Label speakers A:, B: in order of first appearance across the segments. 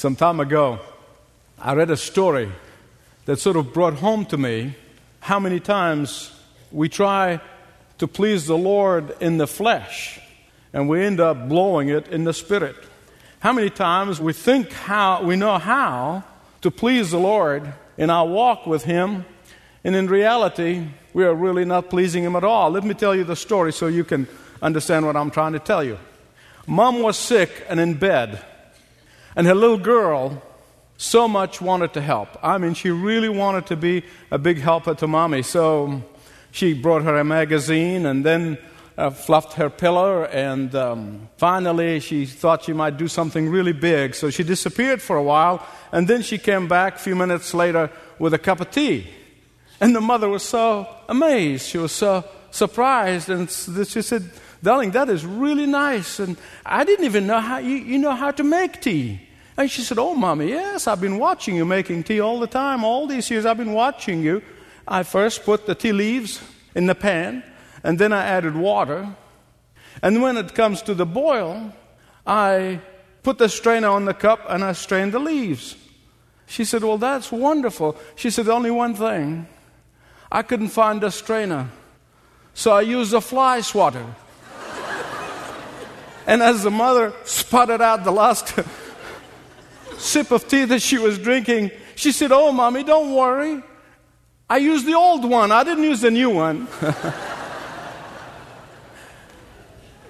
A: Some time ago, I read a story that sort of brought home to me how many times we try to please the Lord in the flesh and we end up blowing it in the spirit. How many times we think how we know how to please the Lord in our walk with him and in reality we are really not pleasing him at all. Let me tell you the story so you can understand what I'm trying to tell you. Mom was sick and in bed and her little girl so much wanted to help. I mean, she really wanted to be a big helper to mommy. So she brought her a magazine and then uh, fluffed her pillow. And um, finally, she thought she might do something really big. So she disappeared for a while. And then she came back a few minutes later with a cup of tea. And the mother was so amazed. She was so surprised. And she said, Darling, that is really nice. And I didn't even know how you, you know how to make tea. And she said, Oh, mommy, yes, I've been watching you making tea all the time. All these years I've been watching you. I first put the tea leaves in the pan, and then I added water. And when it comes to the boil, I put the strainer on the cup and I strain the leaves. She said, Well, that's wonderful. She said, Only one thing. I couldn't find a strainer. So I used a fly swatter. And as the mother sputtered out the last sip of tea that she was drinking, she said, Oh, mommy, don't worry. I used the old one, I didn't use the new one.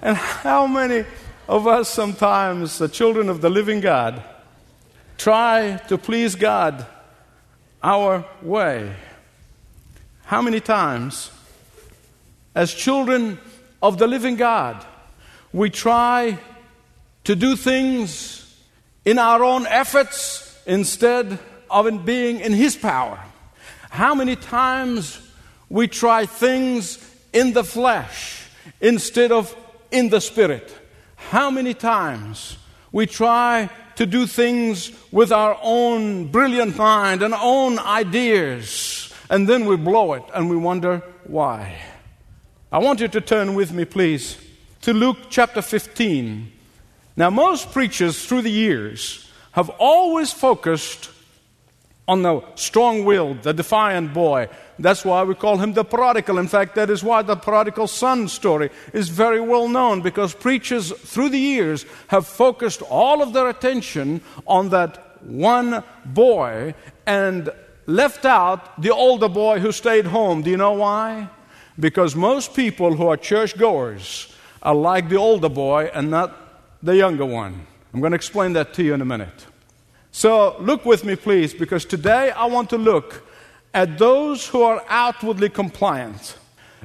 A: and how many of us sometimes, the children of the living God, try to please God our way? How many times, as children of the living God, we try to do things in our own efforts instead of in being in His power. How many times we try things in the flesh instead of in the spirit? How many times we try to do things with our own brilliant mind and own ideas, and then we blow it and we wonder why? I want you to turn with me, please, to Luke chapter 15 now, most preachers through the years have always focused on the strong willed, the defiant boy. That's why we call him the prodigal. In fact, that is why the prodigal son story is very well known because preachers through the years have focused all of their attention on that one boy and left out the older boy who stayed home. Do you know why? Because most people who are churchgoers are like the older boy and not the younger one. I'm going to explain that to you in a minute. So, look with me, please, because today I want to look at those who are outwardly compliant,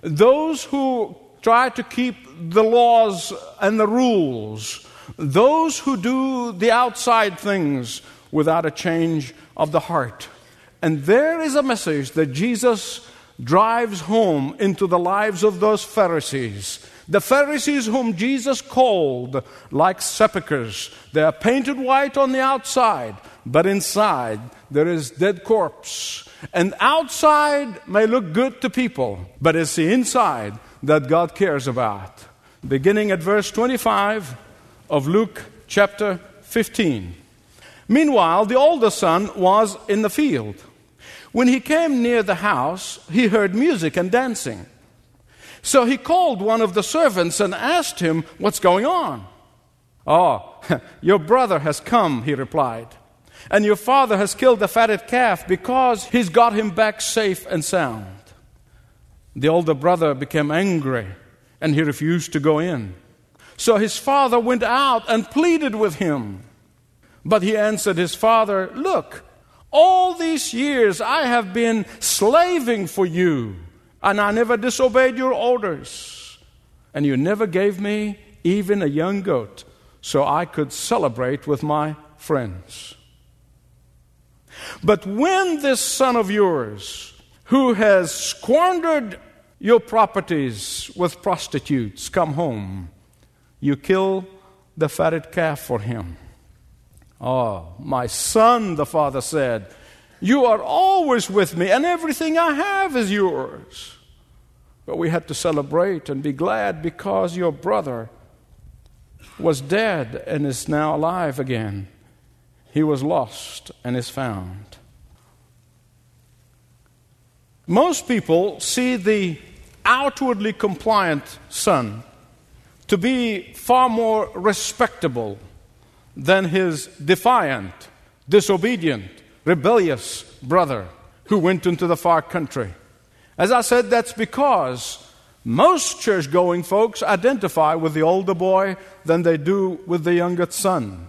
A: those who try to keep the laws and the rules, those who do the outside things without a change of the heart. And there is a message that Jesus drives home into the lives of those Pharisees the Pharisees, whom Jesus called like sepulchres, they are painted white on the outside, but inside there is dead corpse. And outside may look good to people, but it's the inside that God cares about. Beginning at verse 25 of Luke chapter 15. Meanwhile, the older son was in the field. When he came near the house, he heard music and dancing. So he called one of the servants and asked him, What's going on? Oh, your brother has come, he replied. And your father has killed the fatted calf because he's got him back safe and sound. The older brother became angry and he refused to go in. So his father went out and pleaded with him. But he answered his father, Look, all these years I have been slaving for you and I never disobeyed your orders. And you never gave me even a young goat so I could celebrate with my friends. But when this son of yours, who has squandered your properties with prostitutes, come home, you kill the fatted calf for him. Oh, my son, the father said, you are always with me, and everything I have is yours. But we had to celebrate and be glad because your brother was dead and is now alive again. he was lost and is found. Most people see the outwardly compliant son to be far more respectable than his defiant, disobedient, rebellious brother who went into the far country. As I said, that's because most church going folks identify with the older boy than they do with the younger son.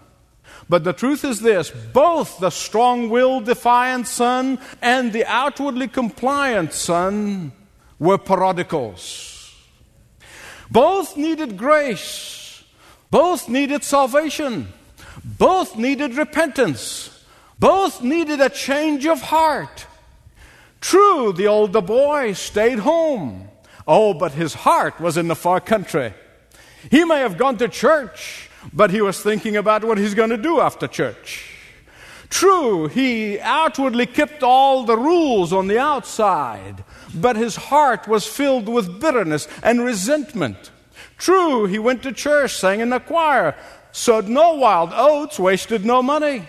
A: But the truth is this both the strong willed, defiant son and the outwardly compliant son were prodigals. Both needed grace, both needed salvation, both needed repentance, both needed a change of heart. True, the older boy stayed home. Oh, but his heart was in the far country. He may have gone to church, but he was thinking about what he's going to do after church. True, he outwardly kept all the rules on the outside, but his heart was filled with bitterness and resentment. True, he went to church, sang in the choir, sowed no wild oats, wasted no money.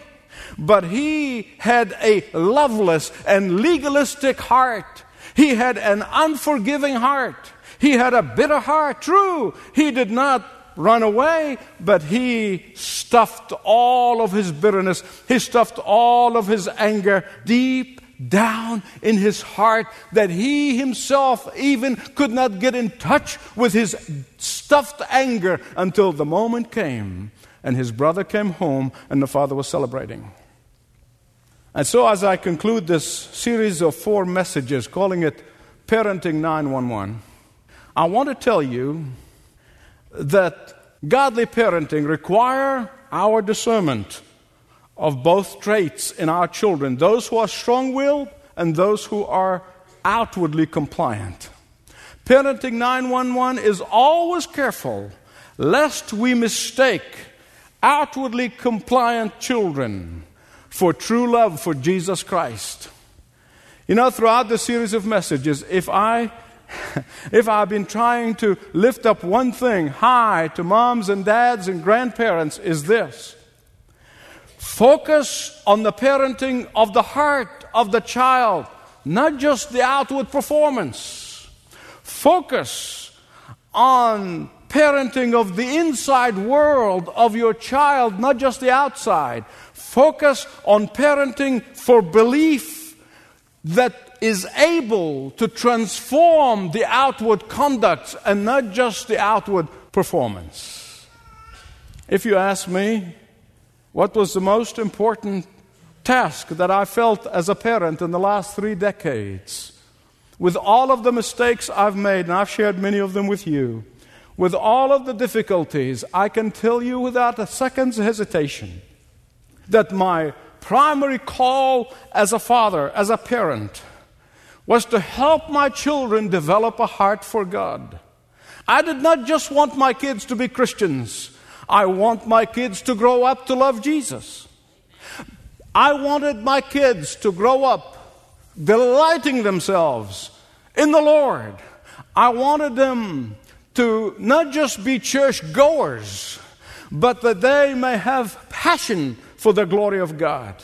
A: But he had a loveless and legalistic heart. He had an unforgiving heart. He had a bitter heart. True, he did not run away, but he stuffed all of his bitterness, he stuffed all of his anger deep down in his heart that he himself even could not get in touch with his stuffed anger until the moment came and his brother came home and the father was celebrating. And so, as I conclude this series of four messages, calling it Parenting 911, I want to tell you that godly parenting require our discernment of both traits in our children those who are strong-willed and those who are outwardly compliant. Parenting 911 is always careful lest we mistake outwardly compliant children for true love for Jesus Christ. You know, throughout the series of messages, if I if I've been trying to lift up one thing high to moms and dads and grandparents, is this focus on the parenting of the heart of the child, not just the outward performance. Focus on parenting of the inside world of your child, not just the outside. Focus on parenting for belief that is able to transform the outward conduct and not just the outward performance. If you ask me, what was the most important task that I felt as a parent in the last three decades? With all of the mistakes I've made, and I've shared many of them with you, with all of the difficulties, I can tell you without a second's hesitation that my primary call as a father, as a parent, was to help my children develop a heart for God. I did not just want my kids to be Christians, I want my kids to grow up to love Jesus. I wanted my kids to grow up delighting themselves in the Lord. I wanted them to not just be church goers, but that they may have passion for the glory of God.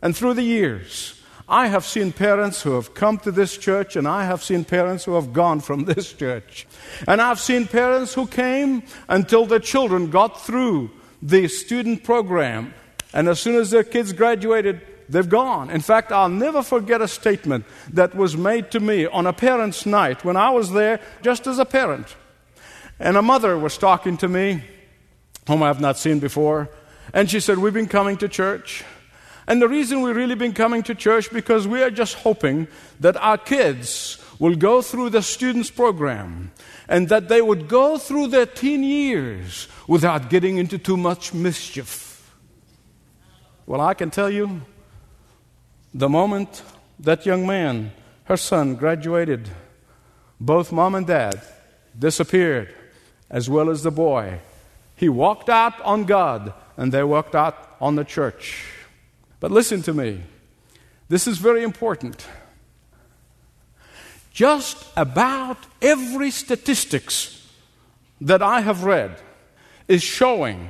A: And through the years, I have seen parents who have come to this church, and I have seen parents who have gone from this church. And I've seen parents who came until their children got through the student program, and as soon as their kids graduated, they've gone. In fact, I'll never forget a statement that was made to me on a parents' night when I was there just as a parent. And a mother was talking to me, whom I have not seen before, and she said, We've been coming to church. And the reason we've really been coming to church because we are just hoping that our kids will go through the students program and that they would go through their teen years without getting into too much mischief. Well, I can tell you, the moment that young man, her son, graduated, both mom and dad disappeared, as well as the boy. He walked out on God and they walked out on the church. But listen to me. This is very important. Just about every statistics that I have read is showing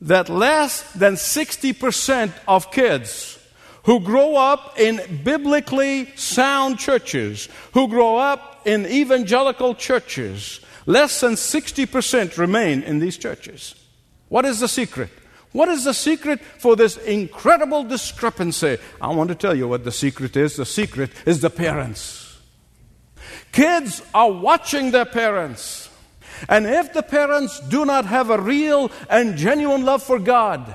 A: that less than 60% of kids who grow up in biblically sound churches, who grow up in evangelical churches, less than 60% remain in these churches. What is the secret? What is the secret for this incredible discrepancy? I want to tell you what the secret is. The secret is the parents. Kids are watching their parents. And if the parents do not have a real and genuine love for God,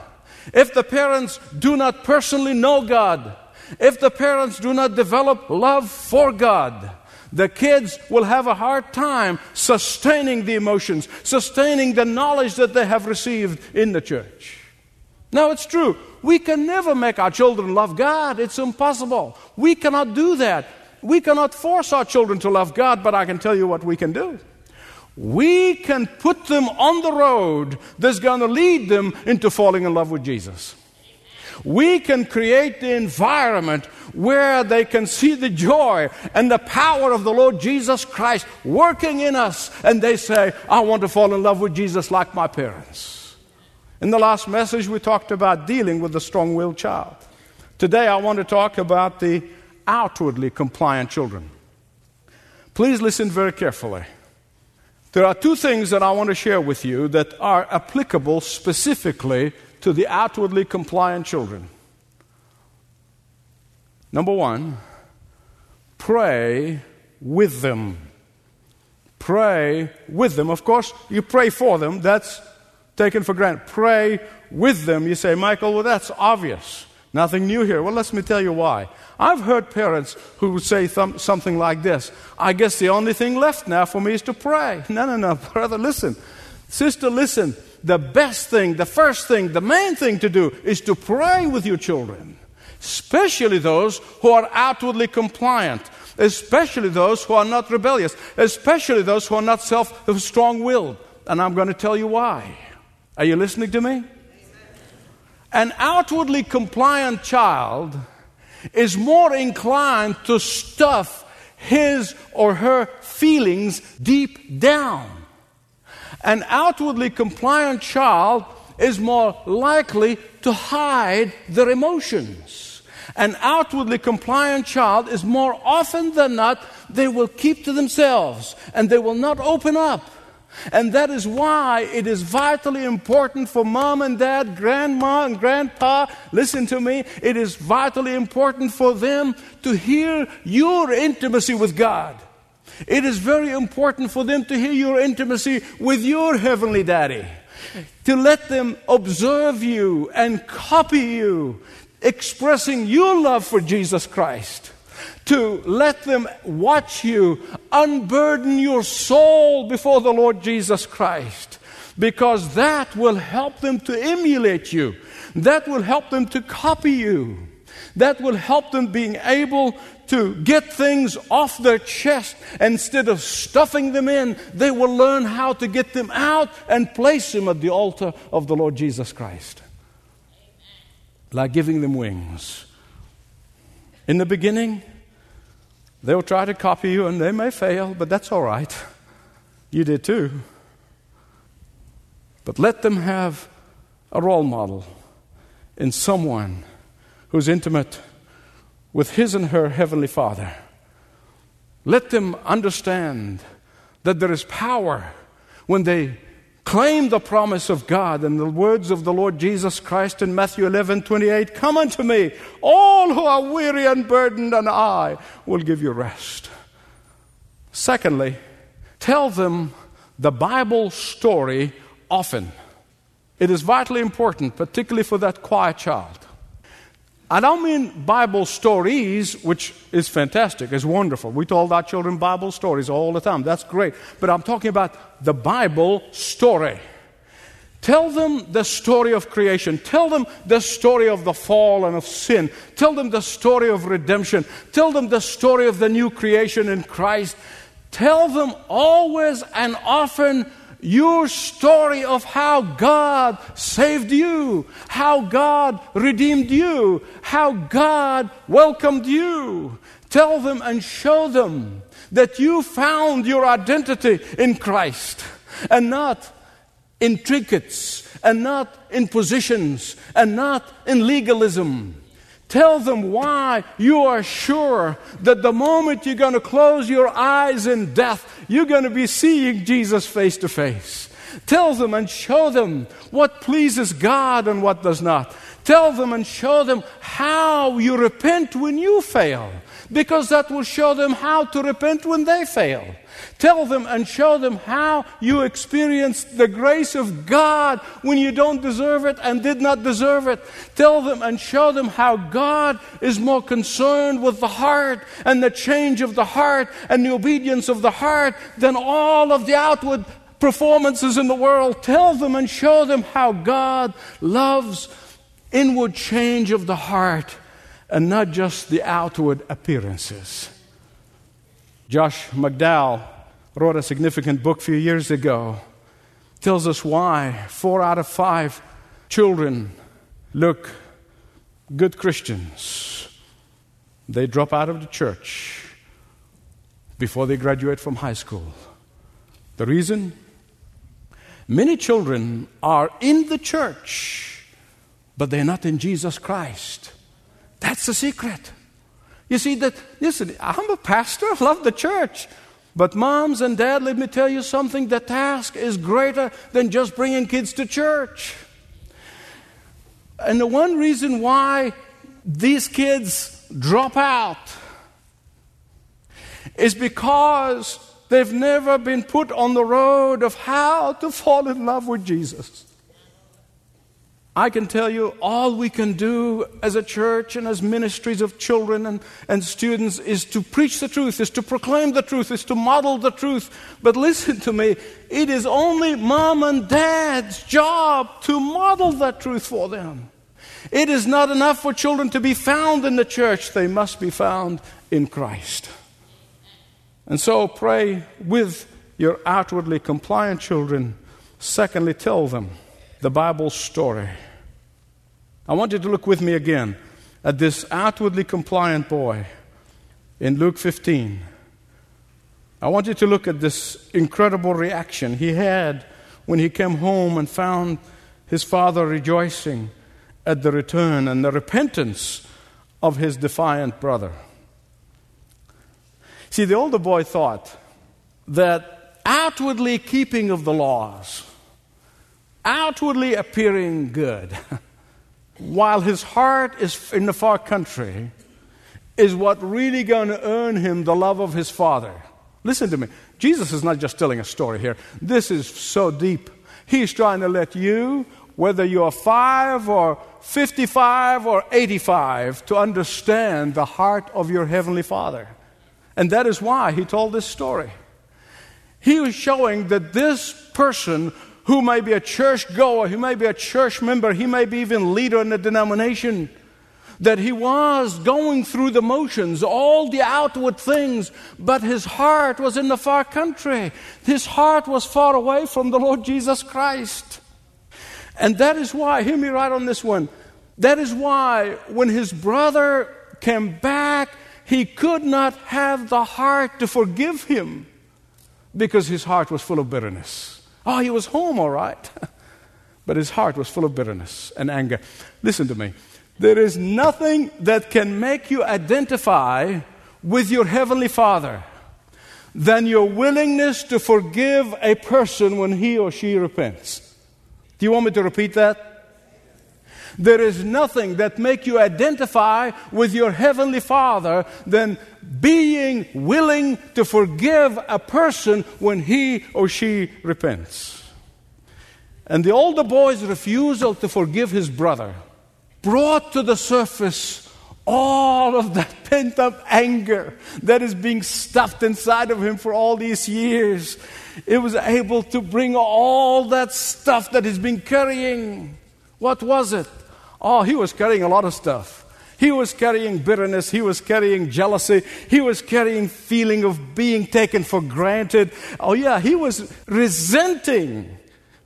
A: if the parents do not personally know God, if the parents do not develop love for God, the kids will have a hard time sustaining the emotions, sustaining the knowledge that they have received in the church. Now, it's true. We can never make our children love God. It's impossible. We cannot do that. We cannot force our children to love God, but I can tell you what we can do. We can put them on the road that's going to lead them into falling in love with Jesus. We can create the environment where they can see the joy and the power of the Lord Jesus Christ working in us, and they say, I want to fall in love with Jesus like my parents. In the last message, we talked about dealing with the strong willed child. Today, I want to talk about the outwardly compliant children. Please listen very carefully. There are two things that I want to share with you that are applicable specifically to the outwardly compliant children. Number one, pray with them. Pray with them. Of course, you pray for them, that's taken for granted. Pray with them. You say, Michael, well, that's obvious. Nothing new here. Well, let me tell you why. I've heard parents who would say th- something like this I guess the only thing left now for me is to pray. No, no, no. Brother, listen. Sister, listen. The best thing, the first thing, the main thing to do is to pray with your children, especially those who are outwardly compliant, especially those who are not rebellious, especially those who are not self strong willed. And I'm going to tell you why. Are you listening to me? An outwardly compliant child is more inclined to stuff his or her feelings deep down. An outwardly compliant child is more likely to hide their emotions. An outwardly compliant child is more often than not, they will keep to themselves and they will not open up. And that is why it is vitally important for mom and dad, grandma and grandpa, listen to me, it is vitally important for them to hear your intimacy with God. It is very important for them to hear your intimacy with your heavenly daddy. To let them observe you and copy you, expressing your love for Jesus Christ to let them watch you unburden your soul before the Lord Jesus Christ because that will help them to emulate you. That will help them to copy you. That will help them being able to get things off their chest instead of stuffing them in. They will learn how to get them out and place them at the altar of the Lord Jesus Christ. Like giving them wings. In the beginning, They'll try to copy you and they may fail, but that's all right. You did too. But let them have a role model in someone who's intimate with his and her heavenly Father. Let them understand that there is power when they Claim the promise of God and the words of the Lord Jesus Christ in Matthew 11 28 Come unto me, all who are weary and burdened, and I will give you rest. Secondly, tell them the Bible story often. It is vitally important, particularly for that quiet child. I don't mean Bible stories, which is fantastic, is wonderful. We told our children Bible stories all the time. That's great. But I'm talking about the Bible story. Tell them the story of creation. Tell them the story of the fall and of sin. Tell them the story of redemption. Tell them the story of the new creation in Christ. Tell them always and often your story of how God saved you, how God redeemed you, how God welcomed you. Tell them and show them that you found your identity in Christ and not in trinkets and not in positions and not in legalism. Tell them why you are sure that the moment you're going to close your eyes in death, you're going to be seeing Jesus face to face. Tell them and show them what pleases God and what does not. Tell them and show them how you repent when you fail, because that will show them how to repent when they fail. Tell them and show them how you experienced the grace of God when you don't deserve it and did not deserve it. Tell them and show them how God is more concerned with the heart and the change of the heart and the obedience of the heart than all of the outward performances in the world. Tell them and show them how God loves inward change of the heart and not just the outward appearances. Josh McDowell wrote a significant book a few years ago. Tells us why four out of five children look good Christians. They drop out of the church before they graduate from high school. The reason? Many children are in the church, but they're not in Jesus Christ. That's the secret. You see, that, listen, I'm a pastor, I love the church. But, moms and dad, let me tell you something the task is greater than just bringing kids to church. And the one reason why these kids drop out is because they've never been put on the road of how to fall in love with Jesus. I can tell you all we can do as a church and as ministries of children and, and students is to preach the truth, is to proclaim the truth, is to model the truth. But listen to me, it is only mom and dad's job to model that truth for them. It is not enough for children to be found in the church, they must be found in Christ. And so pray with your outwardly compliant children. Secondly, tell them the Bible story. I want you to look with me again at this outwardly compliant boy in Luke 15. I want you to look at this incredible reaction he had when he came home and found his father rejoicing at the return and the repentance of his defiant brother. See, the older boy thought that outwardly keeping of the laws, outwardly appearing good, while his heart is in the far country, is what really going to earn him the love of his father. Listen to me. Jesus is not just telling a story here. This is so deep. He's trying to let you, whether you're five or 55 or 85, to understand the heart of your heavenly father. And that is why he told this story. He was showing that this person who may be a church goer, he may be a church member, he may be even leader in a denomination, that he was going through the motions, all the outward things, but his heart was in the far country. His heart was far away from the Lord Jesus Christ. And that is why, hear me right on this one, that is why when his brother came back, he could not have the heart to forgive him because his heart was full of bitterness. Oh, he was home, all right. but his heart was full of bitterness and anger. Listen to me. There is nothing that can make you identify with your Heavenly Father than your willingness to forgive a person when he or she repents. Do you want me to repeat that? There is nothing that make you identify with your heavenly Father than being willing to forgive a person when he or she repents. And the older boy's refusal to forgive his brother brought to the surface all of that pent up anger that is being stuffed inside of him for all these years. It was able to bring all that stuff that he's been carrying. What was it? Oh, he was carrying a lot of stuff. He was carrying bitterness. He was carrying jealousy. He was carrying feeling of being taken for granted. Oh, yeah, he was resenting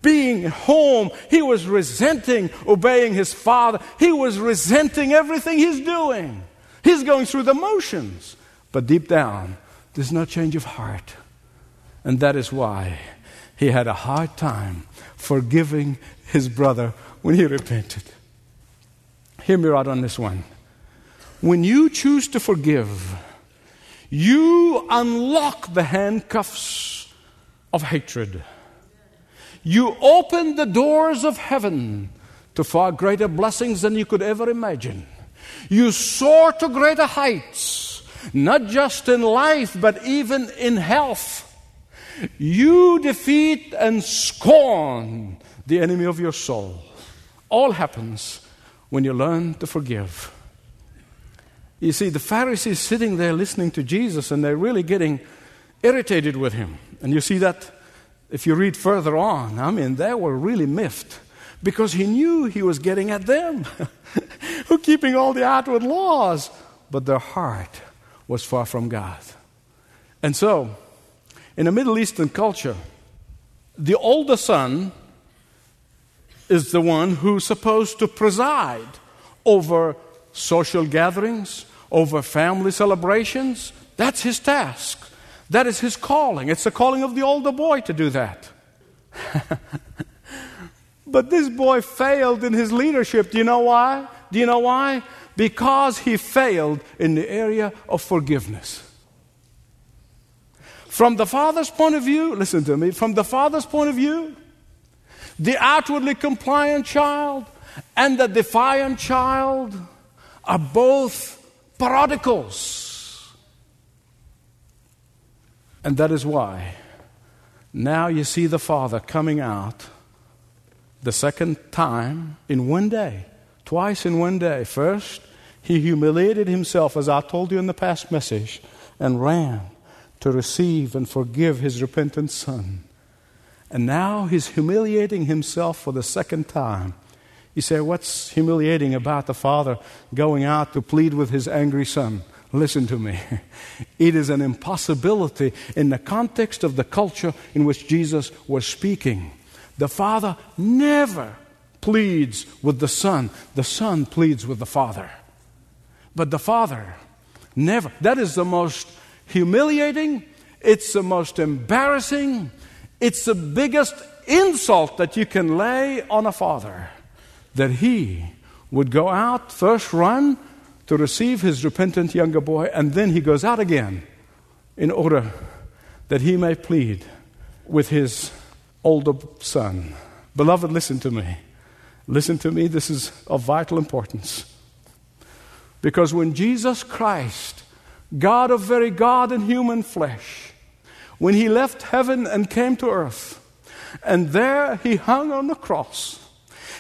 A: being home. He was resenting obeying his father. He was resenting everything he's doing. He's going through the motions. But deep down, there's no change of heart. And that is why he had a hard time forgiving his brother when he repented. Hear me out on this one. When you choose to forgive, you unlock the handcuffs of hatred. You open the doors of heaven to far greater blessings than you could ever imagine. You soar to greater heights, not just in life, but even in health. You defeat and scorn the enemy of your soul. All happens when you learn to forgive. You see, the Pharisees sitting there listening to Jesus and they're really getting irritated with him. And you see that if you read further on. I mean, they were really miffed because he knew he was getting at them who keeping all the outward laws, but their heart was far from God. And so, in a Middle Eastern culture, the older son is the one who's supposed to preside over social gatherings, over family celebrations. That's his task. That is his calling. It's the calling of the older boy to do that. but this boy failed in his leadership. Do you know why? Do you know why? Because he failed in the area of forgiveness. From the father's point of view, listen to me, from the father's point of view, the outwardly compliant child and the defiant child are both prodigals. And that is why now you see the Father coming out the second time in one day, twice in one day. First, he humiliated himself, as I told you in the past message, and ran to receive and forgive his repentant son. And now he's humiliating himself for the second time you say, What's humiliating about the father going out to plead with his angry son? Listen to me. It is an impossibility in the context of the culture in which Jesus was speaking. The father never pleads with the son, the son pleads with the father. But the father never. That is the most humiliating, it's the most embarrassing, it's the biggest insult that you can lay on a father that he would go out, first run to receive his repentant younger boy, and then he goes out again in order that he may plead with his older son. Beloved, listen to me. Listen to me, this is of vital importance. Because when Jesus Christ, God of very God and human flesh, when he left heaven and came to earth, and there he hung on the cross,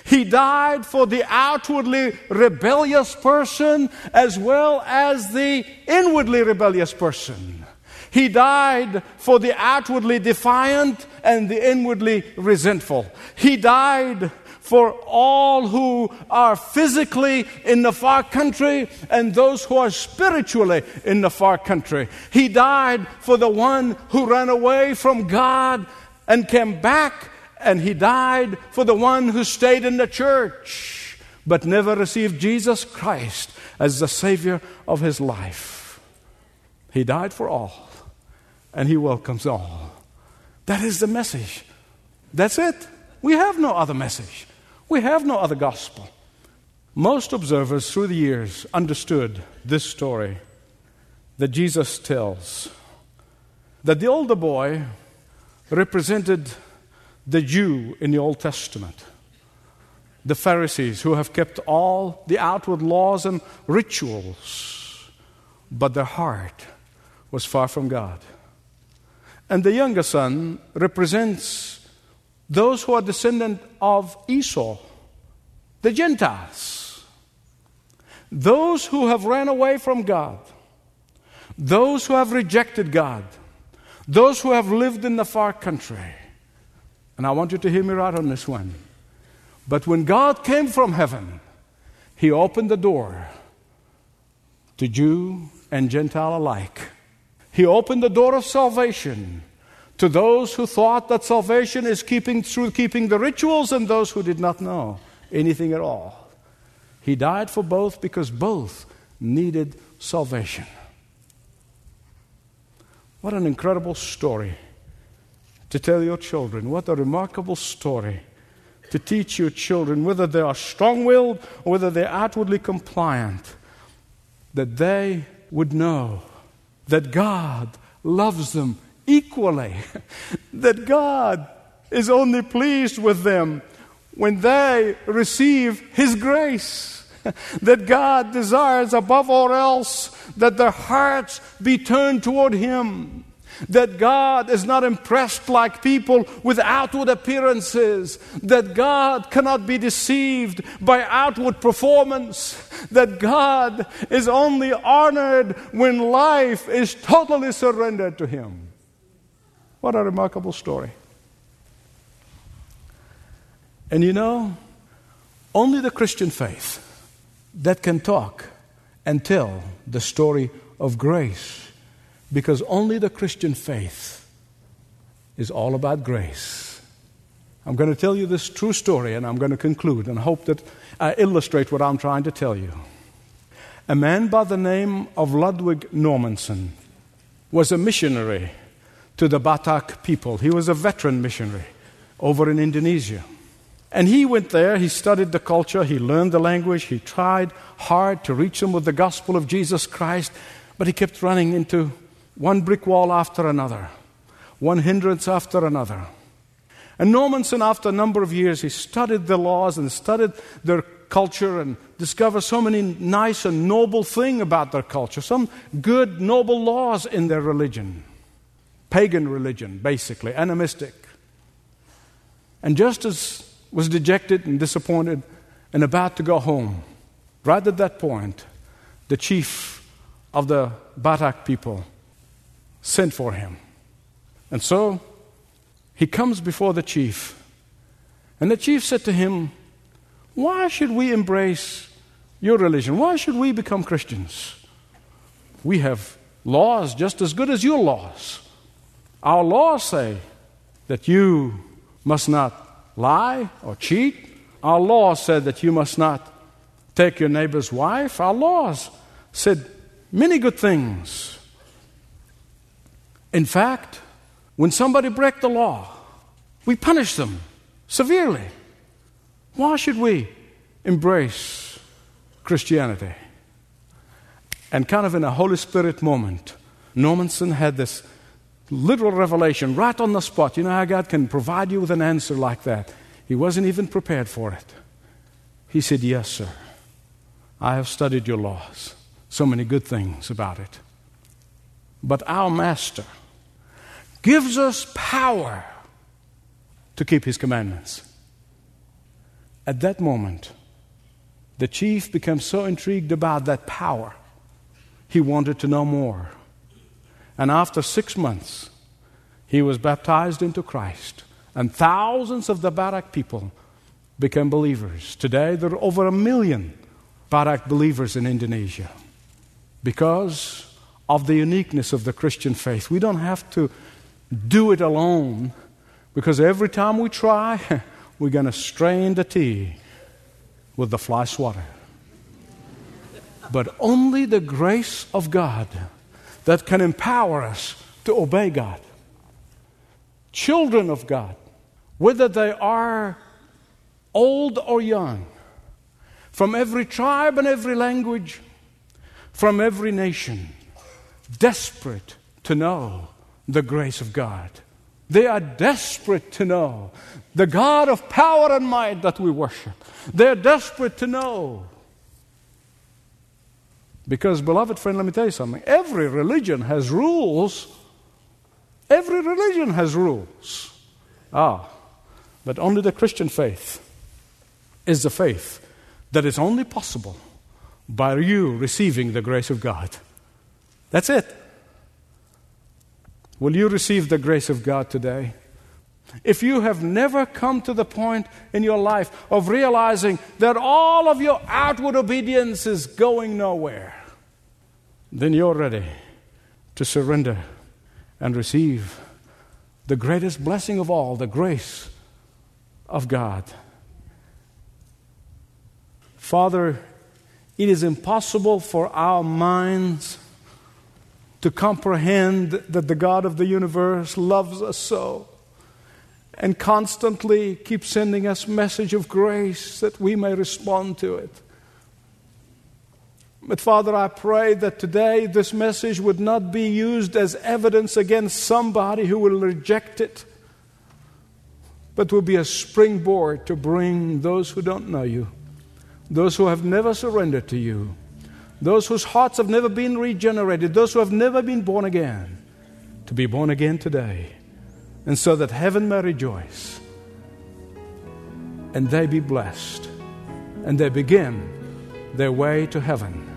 A: he died for the outwardly rebellious person as well as the inwardly rebellious person. He died for the outwardly defiant and the inwardly resentful. He died for all who are physically in the far country and those who are spiritually in the far country. He died for the one who ran away from God and came back and he died for the one who stayed in the church but never received Jesus Christ as the Savior of his life. He died for all, and he welcomes all. That is the message. That's it. We have no other message, we have no other gospel. Most observers through the years understood this story that Jesus tells that the older boy represented the Jew in the Old Testament, the Pharisees who have kept all the outward laws and rituals, but their heart was far from God. And the younger son represents those who are descendant of Esau, the Gentiles, those who have ran away from God, those who have rejected God, those who have lived in the far country. And I want you to hear me right on this one. But when God came from heaven, He opened the door to Jew and Gentile alike. He opened the door of salvation to those who thought that salvation is keeping through keeping the rituals and those who did not know anything at all. He died for both because both needed salvation. What an incredible story to tell your children. What a remarkable story to teach your children, whether they are strong willed or whether they're outwardly compliant, that they would know that God loves them equally, that God is only pleased with them when they receive His grace, that God desires above all else that their hearts be turned toward Him. That God is not impressed like people with outward appearances, that God cannot be deceived by outward performance, that God is only honored when life is totally surrendered to Him. What a remarkable story. And you know, only the Christian faith that can talk and tell the story of grace because only the Christian faith is all about grace. I'm going to tell you this true story and I'm going to conclude and hope that I illustrate what I'm trying to tell you. A man by the name of Ludwig Nommensen was a missionary to the Batak people. He was a veteran missionary over in Indonesia. And he went there, he studied the culture, he learned the language, he tried hard to reach them with the gospel of Jesus Christ, but he kept running into one brick wall after another, one hindrance after another. And Nommensen, after a number of years, he studied the laws and studied their culture and discovered so many nice and noble things about their culture, some good, noble laws in their religion. Pagan religion, basically, animistic. And just as was dejected and disappointed and about to go home, right at that point, the chief of the Batak people sent for him. And so he comes before the chief. And the chief said to him, Why should we embrace your religion? Why should we become Christians? We have laws just as good as your laws. Our laws say that you must not lie or cheat. Our laws said that you must not take your neighbor's wife. Our laws said many good things. In fact, when somebody breaks the law, we punish them severely. Why should we embrace Christianity? And kind of in a Holy Spirit moment, Nommensen had this literal revelation right on the spot. You know how God can provide you with an answer like that? He wasn't even prepared for it. He said, Yes, sir. I have studied your laws. So many good things about it. But our master, gives us power to keep his commandments. At that moment, the chief became so intrigued about that power, he wanted to know more. And after six months, he was baptized into Christ, and thousands of the Batak people became believers. Today, there are over a million Batak believers in Indonesia because of the uniqueness of the Christian faith. We don't have to do it alone because every time we try, we're going to strain the tea with the fly swatter. But only the grace of God that can empower us to obey God. Children of God, whether they are old or young, from every tribe and every language, from every nation, desperate to know the grace of God. They are desperate to know the God of power and might that we worship. They're desperate to know. Because, beloved friend, let me tell you something. Every religion has rules. Every religion has rules. Ah, but only the Christian faith is the faith that is only possible by you receiving the grace of God. That's it. Will you receive the grace of God today? If you have never come to the point in your life of realizing that all of your outward obedience is going nowhere, then you're ready to surrender and receive the greatest blessing of all, the grace of God. Father, it is impossible for our minds to comprehend that the God of the universe loves us so and constantly keeps sending us message of grace that we may respond to it. But Father, I pray that today this message would not be used as evidence against somebody who will reject it, but will be a springboard to bring those who don't know you, those who have never surrendered to you, those whose hearts have never been regenerated, those who have never been born again, to be born again today, and so that heaven may rejoice and they be blessed and they begin their way to heaven